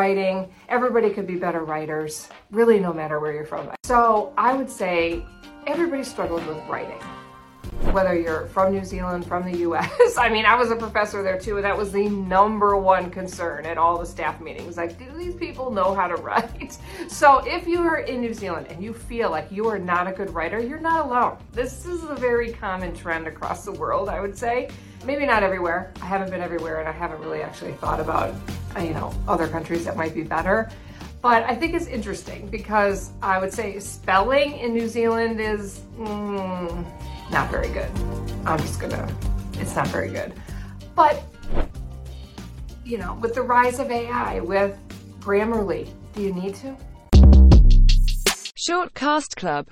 writing. Everybody could be better writers, really, no matter where you're from. So I would say everybody struggles with writing whether you're from New Zealand, from the US. I mean, I was a professor there too, and that was the number one concern at all the staff meetings. Like, do these people know how to write? So if you are in New Zealand and you feel like you are not a good writer, you're not alone. This is a very common trend across the world, I would say. Maybe not everywhere. I haven't been everywhere and I haven't really actually thought about, you know, other countries that might be better. But I think it's interesting because I would say spelling in New Zealand is, mm, not very good. I'm just gonna, it's not very good. But, you know, with the rise of AI, with Grammarly, do you need to? Short Cast Club